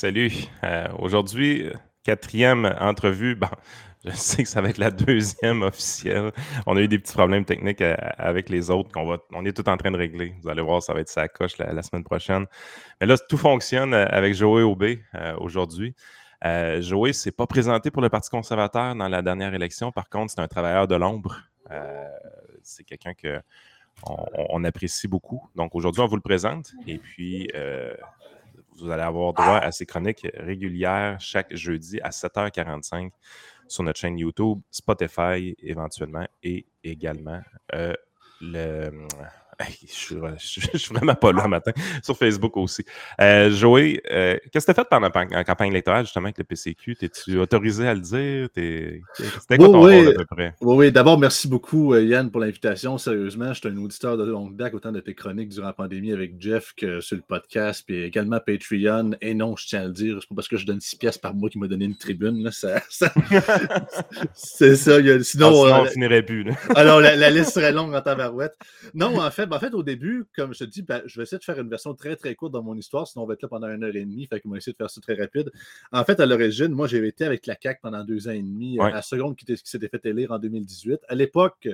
salut. Euh, aujourd'hui, quatrième entrevue. Je sais que ça va être la deuxième officielle. On a eu des petits problèmes techniques euh, avec les autres qu'on va, on est tout en train de régler. Vous allez voir, ça va être sa coche la, semaine prochaine. Mais là, tout fonctionne euh, avec Joey Aubé aujourd'hui. Joey s'est pas présenté pour le Parti conservateur dans la dernière élection. Par contre, c'est un travailleur de l'ombre. c'est quelqu'un que on, apprécie beaucoup. Donc aujourd'hui, on vous le présente. Et puis, vous allez avoir droit à ces chroniques régulières chaque jeudi à 7h45 sur notre chaîne YouTube, Spotify éventuellement et également euh, le, je, suis, vraiment pas là matin. Sur Facebook aussi. Euh, Joey, euh, qu'est-ce que tu as fait pendant la campagne électorale, justement, avec le PCQ? T'es-tu autorisé à le dire? C'était quoi ton oui, rôle à peu près? Oui, oui. D'abord, merci beaucoup, euh, Yann, pour l'invitation. Sérieusement, je suis un auditeur de longue date, autant de tes chroniques durant la pandémie avec Jeff que sur le podcast, puis également Patreon. Et non, je tiens à le dire, c'est pas parce que je donne 6 pièces par mois qu'il m'a donné une tribune. Là, ça, c'est ça. sinon, ah, on finirait plus. Alors, la, la, liste serait longue en tabarouette. Non, en fait, ben, en fait, au début, comme je te dis, ben, je vais essayer de faire une version très, très courte dans mon histoire, sinon on va être là pendant une heure et demie. Fait qu'on va essayer de faire ça très rapide. En fait, à l'origine, moi, j'ai été avec la CAQ pendant deux ans et demi, à la seconde qui, s'était fait élire en 2018. À l'époque,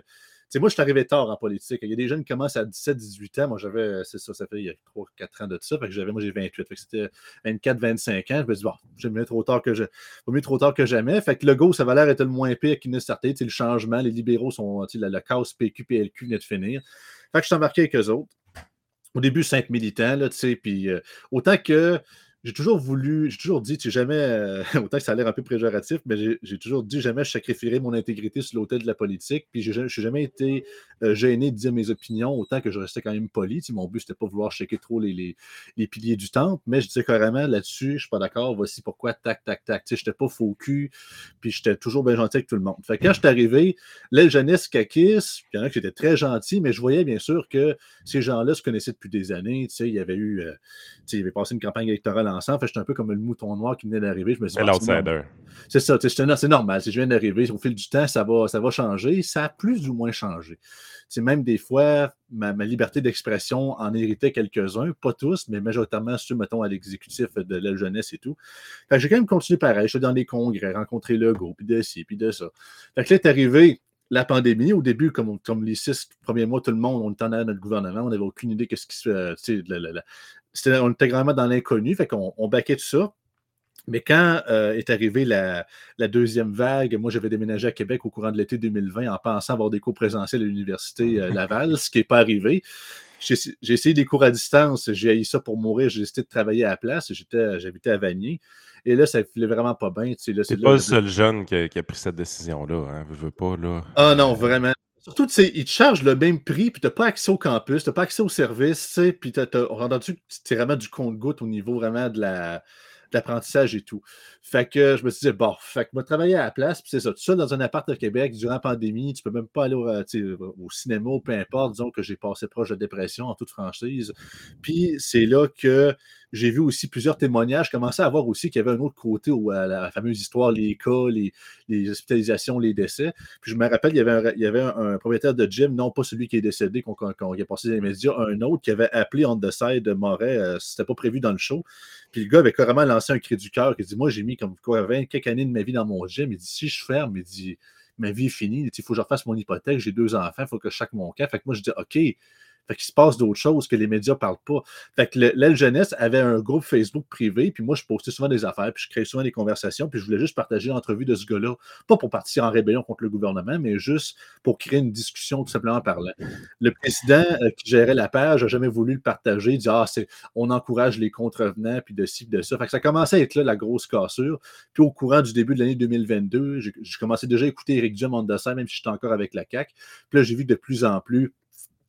moi, je suis arrivé tard en politique. Il y a des jeunes qui commencent à 17-18 ans. Moi, j'avais, c'est ça, ça fait il y a 3-4 ans de ça. Que j'avais, moi, j'ai 28. Fait que c'était 24-25 ans. Je me dis, bon, j'aime mieux trop tard que je, mieux trop tard que jamais. Fait que le go, ça va l'air être le moins pire qu'il ne sortait. Tu sais, le changement, les libéraux sont, tu sais, le chaos PQ, PLQ venait de finir. Fait que je suis embarqué avec eux autres au début, cinq militants, là, tu sais, puis euh, autant que j'ai toujours voulu, j'ai toujours dit, tu jamais, euh, autant que ça a l'air un peu préjoratif, mais j'ai toujours dit jamais je sacrifierai mon intégrité sur l'autel de la politique. Puis je n'ai jamais été euh, gêné de dire mes opinions, autant que je restais quand même poli. Tu sais, mon but, c'était pas vouloir checker trop les, les, piliers du temple, mais je disais carrément là-dessus, je suis pas d'accord, voici pourquoi, tac, tac, tac. Tu sais, j'étais pas faux cul, puis j'étais toujours bien gentil avec tout le monde. Fait que quand je suis arrivé, l'aile jeunesse Kakis, il y en a qui étaient très gentils, mais je voyais bien sûr que ces gens-là se connaissaient depuis des années. Tu sais, il y avait eu, euh, tu sais, il avait passé une campagne électorale ensemble. Fait j'étais un peu comme le mouton noir qui venait d'arriver. Je me suis dit, c'est ça, c'est normal. Si je viens d'arriver, au fil du temps, ça va, ça va changer. Ça a plus ou moins changé. Même des fois, ma, liberté d'expression en héritait quelques-uns, pas tous, mais majoritairement ceux, mettons, à l'exécutif de la jeunesse et tout. Fait j'ai quand même continué pareil. Je suis dans les congrès, rencontrer le groupe, puis de ci, puis de ça. Fait que là, est arrivé la pandémie, au début, comme, les six premiers mois, tout le monde, on dans notre gouvernement, on n'avait aucune idée de ce qui se fait. on était vraiment dans l'inconnu, fait qu'on on baquait tout ça. Mais quand euh, est arrivée la, deuxième vague, moi j'avais déménagé à Québec au courant de l'été 2020 en pensant avoir des cours présentiels à l'Université euh, Laval, ce qui n'est pas arrivé. J'ai essayé des cours à distance, j'ai haï ça pour mourir, j'ai décidé de travailler à la place, j'habitais à Vanier. Et là, ça ne filait vraiment pas bien. Tu sais, c'est pas le seul jeune qui a, pris cette décision-là. Hein. Je veux pas, là. Ah non, vraiment. Surtout, tu sais, ils te chargent le même prix, puis tu n'as pas accès au campus, tu n'as pas accès au service, tu sais, puis tu as, c'est vraiment du compte-goutte au niveau vraiment de la l'apprentissage et tout. Fait que je me suis dit, bon, fait que moi, travailler à la place, puis c'est ça, tout ça dans un appart de Québec, durant la pandémie, tu peux même pas aller au, euh, au cinéma, peu importe, disons que j'ai passé proche de dépression en toute franchise. Puis c'est là que j'ai vu aussi plusieurs témoignages, commencer à voir aussi qu'il y avait un autre côté où, la fameuse histoire, les cas, les, hospitalisations, les décès. Puis je me rappelle, il y avait un, propriétaire de gym, non pas celui qui est décédé, qu'on a passé dans les médias, un autre qui avait appelé on the side de Moret, euh, c'était pas prévu dans le show. Puis le gars avait carrément lancé un cri du cœur qui dit Moi, j'ai mis comme quoi 20 quelques années de ma vie dans mon gym. Il dit Si je ferme, il dit Ma vie est finie. Il faut que je refasse mon hypothèque. J'ai deux enfants. Il faut que je chaque mon cas. Fait que moi, je dis OK. Fait qu'il se passe d'autres choses que les médias ne parlent pas. Fait que l'aile jeunesse avait un groupe Facebook privé, puis moi, je postais souvent des affaires, puis je créais souvent des conversations, puis je voulais juste partager l'entrevue de ce gars-là. Pas pour partir en rébellion contre le gouvernement, mais juste pour créer une discussion tout simplement parlant. Le président euh, qui gérait la page n'a jamais voulu le partager. Il dit Ah, c'est, on encourage les contrevenants, puis de ci, de ça. Fait que ça commençait à être là la grosse cassure. Puis au courant du début de l'année 2022, j'ai, commencé déjà à écouter Eric en même si j'étais encore avec la CAQ. Puis là, j'ai vu de plus en plus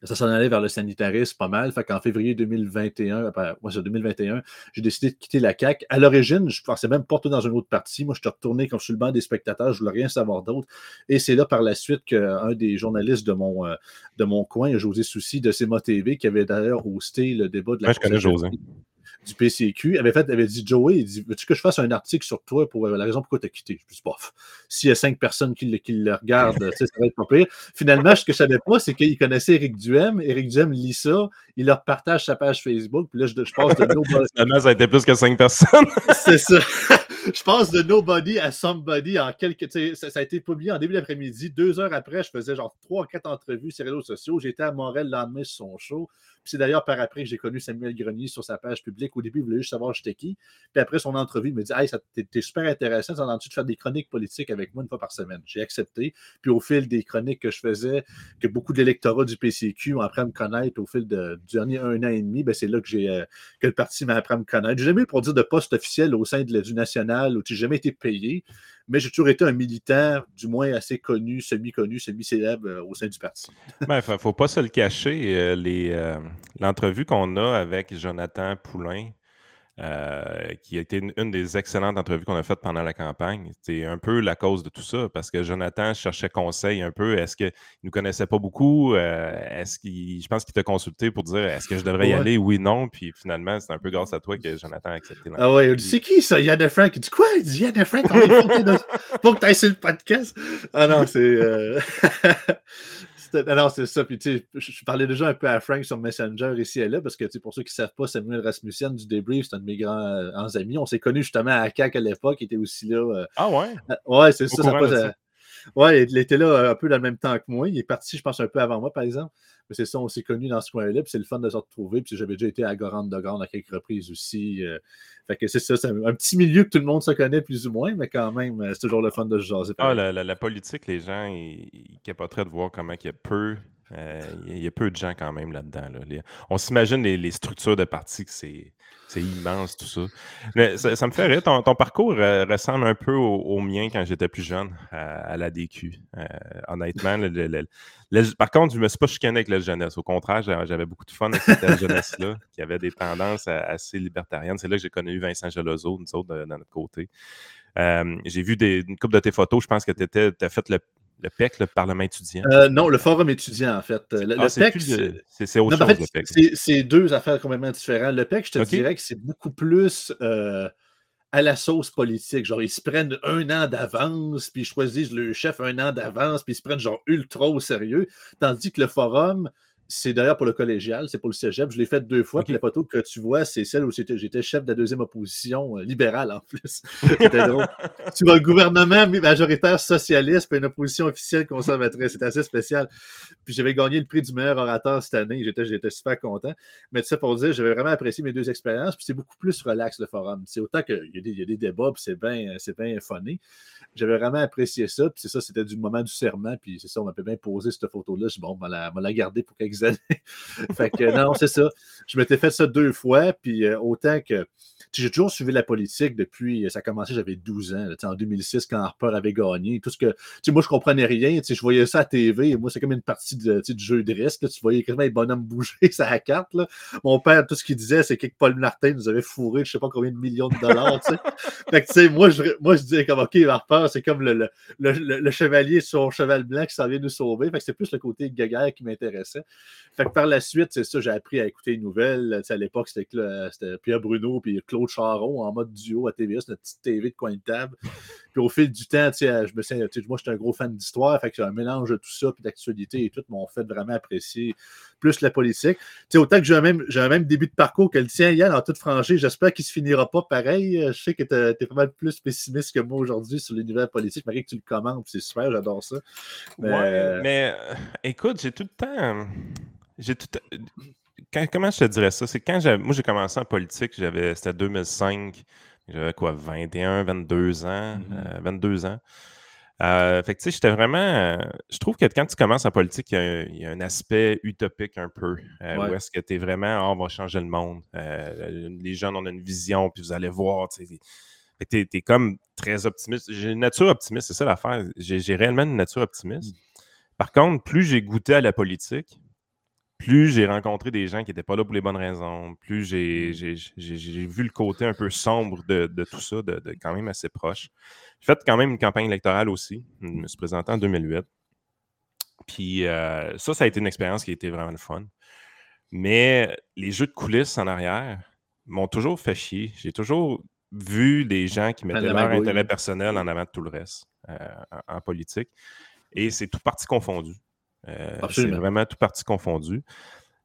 ça s'en allait vers le sanitarisme pas mal. Fait qu'en février 2021, moi, c'est 2021, j'ai décidé de quitter la CAQ. À l'origine, je pensais même pas dans une autre partie. Moi, je suis retourné comme sur le banc des spectateurs. Je voulais rien savoir d'autre. Et c'est là, par la suite, qu'un des journalistes de mon, euh, de mon coin, José Souci, de CMA TV, qui avait d'ailleurs hosté le débat de la. je connais José du PCQ, avait, fait, avait dit Joey, il dit Veux-tu que je fasse un article sur toi pour la raison pourquoi tu as quitté? Je dis Bof, s'il y a cinq personnes qui, le regardent, ça va être pas pire. Finalement, ce que je savais pas, c'est qu'il connaissait Eric Duhem. Eric Duhem lit ça, il leur partage sa page Facebook, puis là, je, je passe de Nobody. Finalement, ça a été plus que cinq personnes. c'est ça. je passe de Nobody à Somebody en quelques. Ça, ça a été publié en début d'après-midi. Deux heures après, je faisais genre trois ou quatre entrevues sur les réseaux sociaux. J'étais à Montréal le lendemain sur son show c'est d'ailleurs par après que j'ai connu Samuel Grenier sur sa page publique. Au début, il voulait juste savoir j'étais qui. Puis après son entrevue, il me dit Hey, t'es super intéressant, t'as entendu de faire des chroniques politiques avec moi une fois par semaine. J'ai accepté. Puis au fil des chroniques que je faisais, que beaucoup de du PCQ ont appris à me connaître au fil du dernier un an et demi, ben c'est là que j'ai euh, que le parti m'a appris à me connaître. J'ai jamais eu pour dire de poste officiel au sein de, du national où j'ai jamais été payé mais j'ai toujours été un militant, du moins assez connu, semi-connu, semi-célèbre euh, au sein du parti. Il ben, ne faut pas se le cacher. Euh, euh, l'entrevue qu'on a avec Jonathan Poulain, euh, qui a été une, des excellentes entrevues qu'on a faites pendant la campagne. C'est un peu la cause de tout ça, parce que Jonathan cherchait conseil un peu. Est-ce qu'il ne nous connaissait pas beaucoup? Euh, est-ce qu'il, je pense qu'il t'a consulté pour dire est-ce que je devrais y aller? Oui, non. Puis finalement, c'est un peu grâce à toi que Jonathan a accepté. Ah ouais, c'est qui ça? Yann Frank? Il dit quoi? Il dit Yann Frank, faut que tu ailles sur le podcast. Ah non, c'est. Euh, non, c'est ça. Puis, tu sais, je parlais déjà un peu à Frank sur Messenger ici et là, parce que, tu sais, pour ceux qui ne savent pas, Samuel Rasmussen du Débrief, c'est un de mes grands, euh, amis. On s'est connus justement à CAC à l'époque, il était aussi là. Euh, ah ouais? Euh, ouais, c'est ça. ça, Ouais, il était là un peu dans le même temps que moi. Il est parti, je pense, un peu avant moi, par exemple. Mais c'est ça, on s'est connus dans ce coin-là, puis c'est le fun de se retrouver. Puis j'avais déjà été à Gorande de Grande à quelques reprises aussi. Fait que c'est ça, c'est un, petit milieu que tout le monde se connaît plus ou moins, mais quand même, c'est toujours le fun de se jaser. Ah, la, politique, les gens, ils, ils capoteraient de voir comment il y a peu euh, il y a peu de gens quand même là-dedans. on s'imagine les, structures de parti que c'est. immense tout ça. Mais ça, me fait rire. Ton, parcours euh, ressemble un peu au, mien quand j'étais plus jeune à, la DQ. Euh, honnêtement, par contre, je ne me suis pas chicané avec la jeunesse. Au contraire, j'avais beaucoup de fun avec cette jeunesse-là, qui avait des tendances assez libertariennes. C'est là que j'ai connu Vincent Gelozo, nous autres, de, notre côté. j'ai vu des, une couple de tes photos. Je pense que tu as fait le le PEC, le Parlement étudiant? Euh, non, le Forum étudiant, en fait. Le, ah, PEC, c'est autre chose, le PEC. C'est deux affaires complètement différentes. Le PEC, je te dirais que c'est beaucoup plus euh, à la sauce politique. Genre, ils se prennent un an d'avance, puis ils choisissent le chef un an d'avance, puis ils se prennent genre ultra au sérieux. Tandis que le Forum, c'est d'ailleurs pour le collégial, c'est pour le cégep. Je l'ai fait deux fois. Puis la photo que tu vois, c'est celle où j'étais chef de la deuxième opposition euh, libérale en plus. C'était drôle. tu vois le gouvernement majoritaire socialiste, puis une opposition officielle conservatrice. C'était assez spécial. Puis j'avais gagné le prix du meilleur orateur cette année. J'étais super content. Mais tu sais, pour dire, j'avais vraiment apprécié mes deux expériences. Puis c'est beaucoup plus relax le forum. C'est autant qu'il y, y, a des débats, puis c'est bien funny. J'avais vraiment apprécié ça. Puis c'est ça, c'était du moment du serment. Puis c'est ça, on m'a bien posé cette photo-là. Je bon, on va la, garder pour quelques fait que non, c'est ça. Je m'étais fait ça deux fois. Puis euh, autant que j'ai toujours suivi la politique depuis, ça a commencé, j'avais 12 ans, en 2006, quand Harper avait gagné. Tout ce que, moi, je comprenais rien, je voyais ça à TV, et moi, c'est comme une partie de, du jeu de risque, tu voyais quasiment les bonhommes bouger sa carte. Là. Mon père, tout ce qu'il disait, c'est que Paul Martin nous avait fourré, je sais pas combien de millions de dollars. fait que, tu sais, moi, je, moi, je disais comme, OK, Harper, c'est comme le, le, le, chevalier sur son cheval blanc qui s'en vient nous sauver. Fait que c'est plus le côté guerre qui m'intéressait. Fait que par la suite, c'est ça, j'ai appris à écouter les nouvelles. à l'époque, c'était Pierre Bruno puis Claude Charon en mode duo à TVA, notre petite TV de coin de table. Puis au fil du temps, je me sais, moi, j'étais un gros fan d'histoire, fait que un mélange de tout ça, puis d'actualité et tout, m'ont fait vraiment apprécier plus la politique. sais autant que j'ai un, même, un même début de parcours que le tien, Yann, en toute franchise, j'espère qu'il ne se finira pas pareil. Je sais que tu es, pas mal plus pessimiste que moi aujourd'hui sur l'univers politique, malgré que tu le commandes, c'est super, j'adore ça. Mais, ouais, mais euh, écoute, j'ai tout le temps. J'ai tout comment je te dirais ça? C'est quand moi j'ai commencé en politique, j'avais c'était 2005, j'avais quoi, 21, 22 ans, 22 mm-hmm. euh, ans. Euh, fait que tu sais, j'étais vraiment. Euh, je trouve que quand tu commences en politique, il y, a un, aspect utopique un peu. Où est-ce que tu es vraiment, ah, on va changer le monde. les jeunes, on a une vision, puis vous allez voir. Tu es, comme très optimiste. J'ai une nature optimiste, c'est ça l'affaire. J'ai réellement une nature optimiste. Mm. Par contre, plus j'ai goûté à la politique, plus j'ai rencontré des gens qui n'étaient pas là pour les bonnes raisons, plus j'ai mmh. vu le côté un peu sombre de, tout ça, de, quand même assez proche. J'ai fait quand même une campagne électorale aussi. Je me suis présenté en 2008. Puis euh, ça, ça a été une expérience qui a été vraiment le fun. Mais les jeux de coulisses en arrière, m'ont toujours fait chier. J'ai toujours vu des gens qui mettaient leur intérêt personnel en avant de tout le reste en, politique. Et c'est tout parti confondu. C'est vraiment tout parti confondu.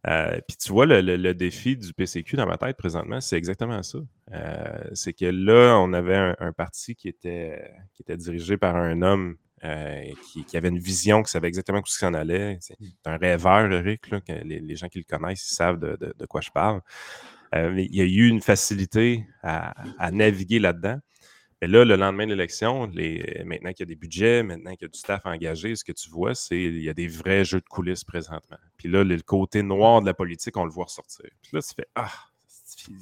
Euh, puis tu vois, le, défi du PCQ dans ma tête présentement, c'est exactement ça. Euh, c'est que là, on avait un, parti qui était, qui était dirigé par un homme euh, qui, avait une vision, qui savait exactement où s'en allait. C'est un rêveur, Eric. Là, les, gens qui le connaissent, ils savent de, quoi je parle. il y a eu une facilité à naviguer là-dedans. Et là, le lendemain de l'élection, maintenant qu'il y a des budgets, maintenant qu'il y a du staff engagé, ce que tu vois, c'est qu'il y a des vrais jeux de coulisses présentement. Puis là, le côté noir de la politique, on le voit ressortir. Puis là, tu fais Ah,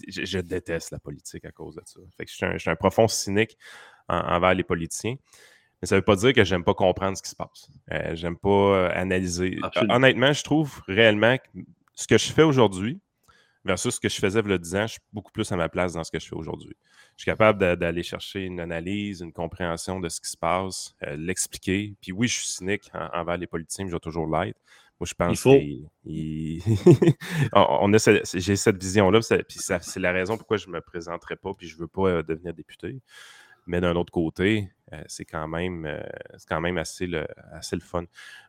je, déteste la politique à cause de ça. Fait que je suis un, profond cynique envers les politiciens. Mais ça ne veut pas dire que j'aime pas comprendre ce qui se passe. Euh, j'aime pas euh, analyser. Honnêtement, je trouve réellement que ce que je fais aujourd'hui, versus ce que je faisais a 10 ans, je suis beaucoup plus à ma place dans ce que je fais aujourd'hui. Je suis capable d'aller chercher une analyse, une compréhension de ce qui se passe, euh, l'expliquer. Puis oui, je suis cynique envers les politiciens, mais je vais toujours l'être. Moi, je pense on j'ai cette vision-là, puis c'est la raison pourquoi je ne me présenterai pas, puis je ne veux pas euh, devenir député. Mais d'un autre côté, euh, c'est quand même, quand même assez le, assez le fun.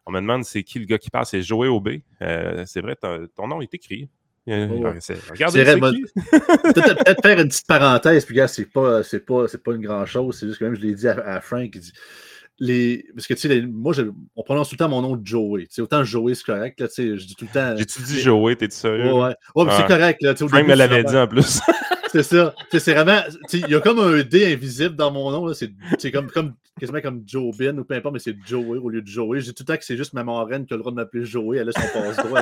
On me demande c'est qui le gars qui parle, c'est Joey Aubé. c'est vrai, ton nom est écrit. Regardez Peut-être faire une petite parenthèse, puis gars, c'est pas, c'est pas, c'est pas une grande chose. C'est juste que même je l'ai dit à, Frank, il dit. Les... Parce que tu sais, moi, on prononce tout le temps mon nom de Joey. sais autant Joey, c'est correct. Là, je dis tout le temps. J'ai-tu dit Joey, t'es sérieux? Ouais, ouais. mais c'est correct. Là, Frank me l'avait dit en plus. c'est ça. C'est vraiment. Il y a comme un D invisible dans mon nom. C'est comme, comme, quasiment comme Joe Bin ou peu importe, mais c'est Joey au lieu de Joey. Je dis tout le temps que c'est juste ma marraine qui a le droit de m'appeler Joey. Elle a son passe-droit.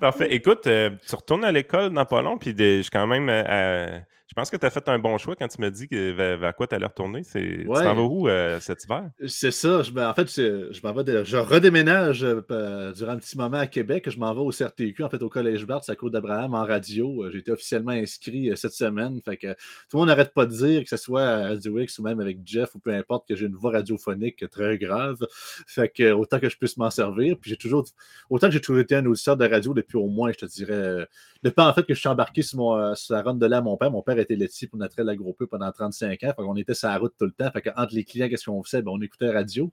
Parfait. Écoute, euh, tu retournes à l'école dans pas long, puis je quand même. Euh, je pense que tu as fait un bon choix quand tu m'as dit que, vers, quoi tu allais retourner. Tu t'en vas où euh, cet hiver? C'est ça. Je, en fait, je, m'en vais je redéménage durant un petit moment à Québec. Je m'en vais au CRTQ, en fait, au Collège Bart, à Côte d'Abraham, en radio. J'ai été officiellement inscrit cette semaine. Fait que tout le monde n'arrête pas de dire, que ce soit à Radio X ou même avec Jeff ou peu importe, que j'ai une voix radiophonique très grave. Fait que autant que je puisse m'en servir. Puis j'ai toujours. Autant que j'ai toujours été un auditeur de radio depuis au moins, je te dirais, depuis en fait que je suis embarqué sur, euh, la ronde de là mon père. Mon père était laitier pour notre l'agro-peu pendant 35 ans. On était sur la route tout le temps. Fait entre les clients, qu'est-ce qu'on faisait? Ben, on écoutait la radio.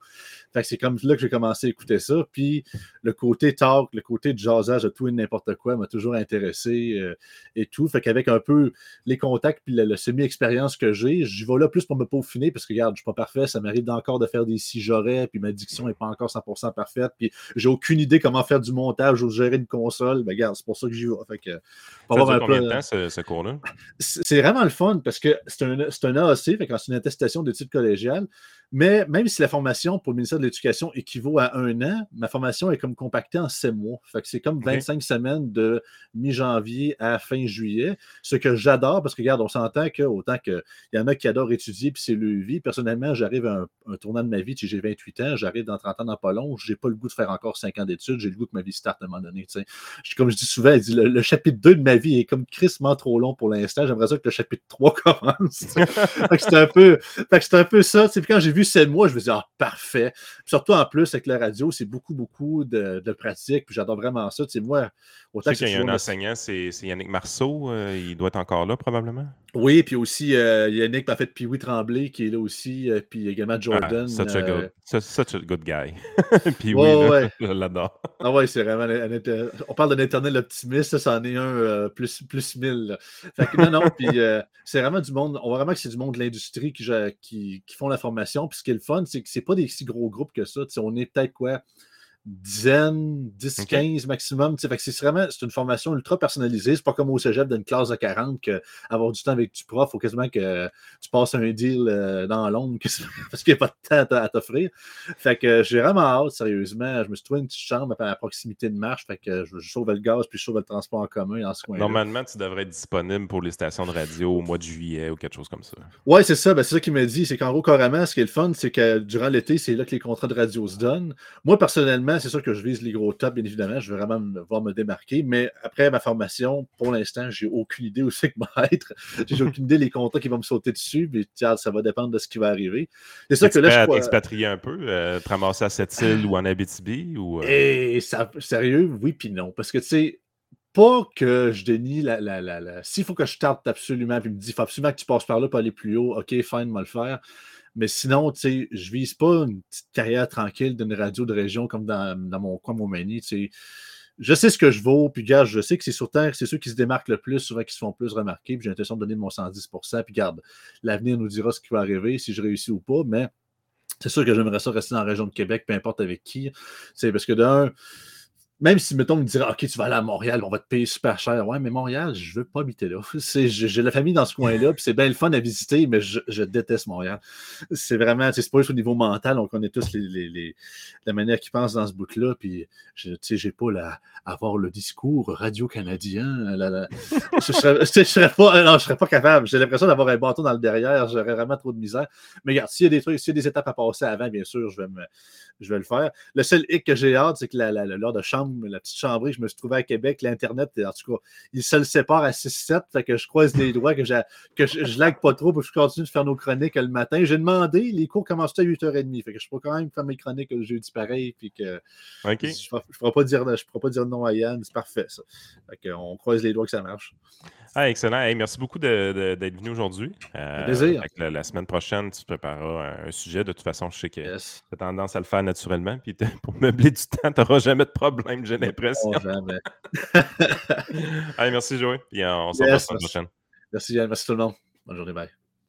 Fait que c'est comme là que j'ai commencé à écouter ça. Puis le côté talk, le côté jazzage de tout et n'importe quoi m'a toujours intéressé euh, et tout. Fait qu'avec un peu les contacts puis le, semi-expérience que j'ai, j'y vais là plus pour me peaufiner parce que regarde, je suis pas parfait. Ça m'arrive encore de faire des si j'aurais, puis ma diction n'est pas encore 100% parfaite. Puis j'ai aucune idée comment faire du montage ou gérer console. Ben, regarde, c'est pour ça que j'y vais. Fait que, ça dure combien de temps, ce, cours-là? C'est vraiment le fun parce que c'est un, un AAC, c'est une attestation d'études collégiales. Mais même si la formation pour le ministère de l'Éducation équivaut à un an, ma formation est comme compactée en sept mois. Fait que c'est comme 25 semaines de mi-janvier à fin juillet. Ce que j'adore parce que, regarde, on s'entend que autant qu'il y en a qui adorent étudier puis c'est le vie. Personnellement, j'arrive à un, tournant de ma vie. J'ai 28 ans, j'arrive dans 30 ans dans pas long. J'ai pas le goût de faire encore 5 ans d'études. J'ai le goût que ma vie starte à un moment donné. Comme je dis souvent, le, chapitre 2 de ma vie est comme crissement trop long pour l'instant. J'aimerais ça que le chapitre 3 commence. c'est un peu, un peu ça. quand j'ai vu sept mois, je me dis, ah, parfait. surtout en plus, avec la radio, c'est beaucoup, beaucoup de, de pratique. Puis j'adore vraiment ça. Tu moi, autant que. qu'il y a un enseignant, c'est Yannick Marceau. Euh, il doit être encore là, probablement. Oui, puis aussi euh, Yannick, en fait, puis oui Tremblay qui est là aussi. Euh, puis également ah, Jordan. such, a good, such, a good guy. puis oui, ouais. l'adore. Ah ouais, c'est vraiment. on parle d'un éternel optimiste, ça en est un plus, plus mille. Fait que non, non, puis c'est vraiment du monde. On voit vraiment que c'est du monde de l'industrie qui, qui, qui, font la formation. Puis ce qui est le fun, c'est que c'est pas des si gros groupes que ça. on est peut-être quoi? Dizaine, 10, 15 maximum. Fait que c'est vraiment c'est une formation ultra personnalisée. C'est pas comme au cégep d'une classe de 40 que avoir du temps avec du prof, il faut quasiment que tu passes un deal euh, dans l'ombre parce qu'il n'y a pas de temps à, t'offrir. Fait que j'ai vraiment hâte, sérieusement. Je me suis trouvé une petite chambre à proximité de marche. Fait que je, sauve le gaz puis je sauve le transport en commun dans ce coin Normalement, tu devrais être disponible pour les stations de radio au mois de juillet ou quelque chose comme ça. Ouais, c'est ça. Ben, c'est ça qu'il m'a dit. C'est qu'en gros, carrément, ce qui est le fun, c'est que durant l'été, c'est là que les contrats de radio se donnent. Moi, personnellement, c'est sûr que je vise les gros tops, bien évidemment. Je veux vraiment me, voir me démarquer. Mais après ma formation, pour l'instant, j'ai aucune idée où c'est que va être. J'ai aucune idée des contrats qui vont me sauter dessus. Mais tiens, ça va dépendre de ce qui va arriver. C'est ça que là, je expatrier un peu, euh, te ramasser à cette île ou en Abitibi ou. Euh? Et ça, sérieux, oui puis non. Parce que tu sais, pas que je dénie la. la, la, S'il faut que je tarte absolument, puis me dit, il faut absolument que tu passes par là pour aller plus haut, ok, fine, moi le faire. Mais sinon, tu sais, je vise pas une petite carrière tranquille d'une radio de région comme dans, mon coin Montmagny. Tu sais. Je sais ce que je vaux, puis garde, je sais que c'est sur Terre, c'est ceux qui se démarquent le plus, souvent qui se font plus remarquer, puis j'ai l'intention de donner mon 110% puis garde, l'avenir nous dira ce qui va arriver, si je réussis ou pas, mais c'est sûr que j'aimerais ça rester dans la région de Québec, peu importe avec qui. C'est parce que d'un, même si, mettons, on me dirait, OK, tu vas aller à Montréal, on va te payer super cher. Ouais, mais Montréal, je veux pas habiter là. J'ai la famille dans ce coin-là, puis c'est bien le fun à visiter, mais je, déteste Montréal. C'est vraiment, c'est pas juste au niveau mental, on connaît tous les, les, la manière qu'ils pensent dans ce bout-là, puis je n'ai pas la, avoir le discours radio-canadien. je, serais, serais pas, non, je serais pas capable. J'ai l'impression d'avoir un bâton dans le derrière, j'aurais vraiment trop de misère. Mais regarde, s'il y a des trucs, s'il y a des étapes à passer avant, bien sûr, je vais, me, je vais le faire. Le seul hic que j'ai hâte, c'est que l'heure de chambre la petite chambrée, je me suis trouvé à Québec, l'Internet, en tout cas, il se le sépare à 6-7, fait que je croise les doigts, que, que je, je lag pas trop pour que je continue de faire nos chroniques le matin. J'ai demandé, les cours commencent à 8h30, fait que je peux quand même faire mes chroniques le jeudi pareil, puis que je ne pourrais pas, dire, pas dire non à Yann, c'est parfait ça. Fait on croise les doigts que ça marche. Ah, excellent. merci beaucoup d'être venu aujourd'hui. Euh, la, semaine prochaine, tu prépareras un, sujet. De toute façon, je sais que tu as tendance à le faire naturellement. Puis pour meubler du temps, tu n'auras jamais de problème, j'ai l'impression. jamais. merci, Joey. Puis on se revoit la semaine prochaine. Merci, Yann. Merci tout le monde. Bonne journée. Bye.